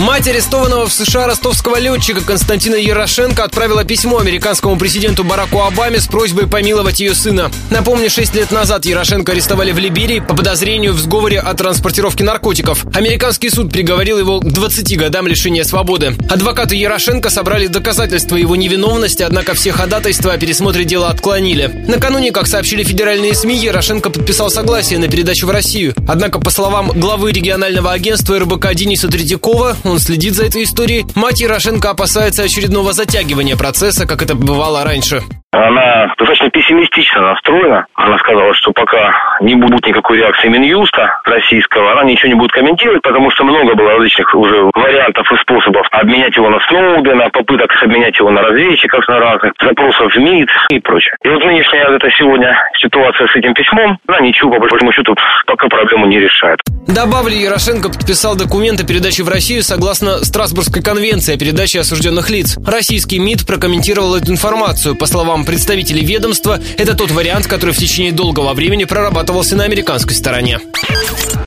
Мать арестованного в США ростовского летчика Константина Ярошенко отправила письмо американскому президенту Бараку Обаме с просьбой помиловать ее сына. Напомню, 6 лет назад Ярошенко арестовали в Либерии по подозрению в сговоре о транспортировке наркотиков. Американский суд приговорил его к 20 годам лишения свободы. Адвокаты Ярошенко собрали доказательства его невиновности, однако все ходатайства о пересмотре дела отклонили. Накануне, как сообщили федеральные СМИ, Ярошенко подписал согласие на передачу в Россию. Однако, по словам главы регионального агентства РБК Дениса Третьякова, он следит за этой историей. Мать Ярошенко опасается очередного затягивания процесса, как это бывало раньше. Она достаточно пессимистично настроена. Она сказала, что пока не будет никакой реакции Минюста российского, она ничего не будет комментировать, потому что много было различных уже вариантов и способов обменять его на Сноудена, попыток обменять его на разведчиков на разных, запросов в МИД и прочее. И вот нынешняя это сегодня ситуация с этим письмом, она ничего по большому счету пока проблему не решает. Добавлю, Ярошенко подписал документ о передаче в Россию согласно Страсбургской конвенции о передаче осужденных лиц. Российский МИД прокомментировал эту информацию. По словам представителей ведомства, это тот вариант, который в течение долгого времени прорабатывался на американской стороне.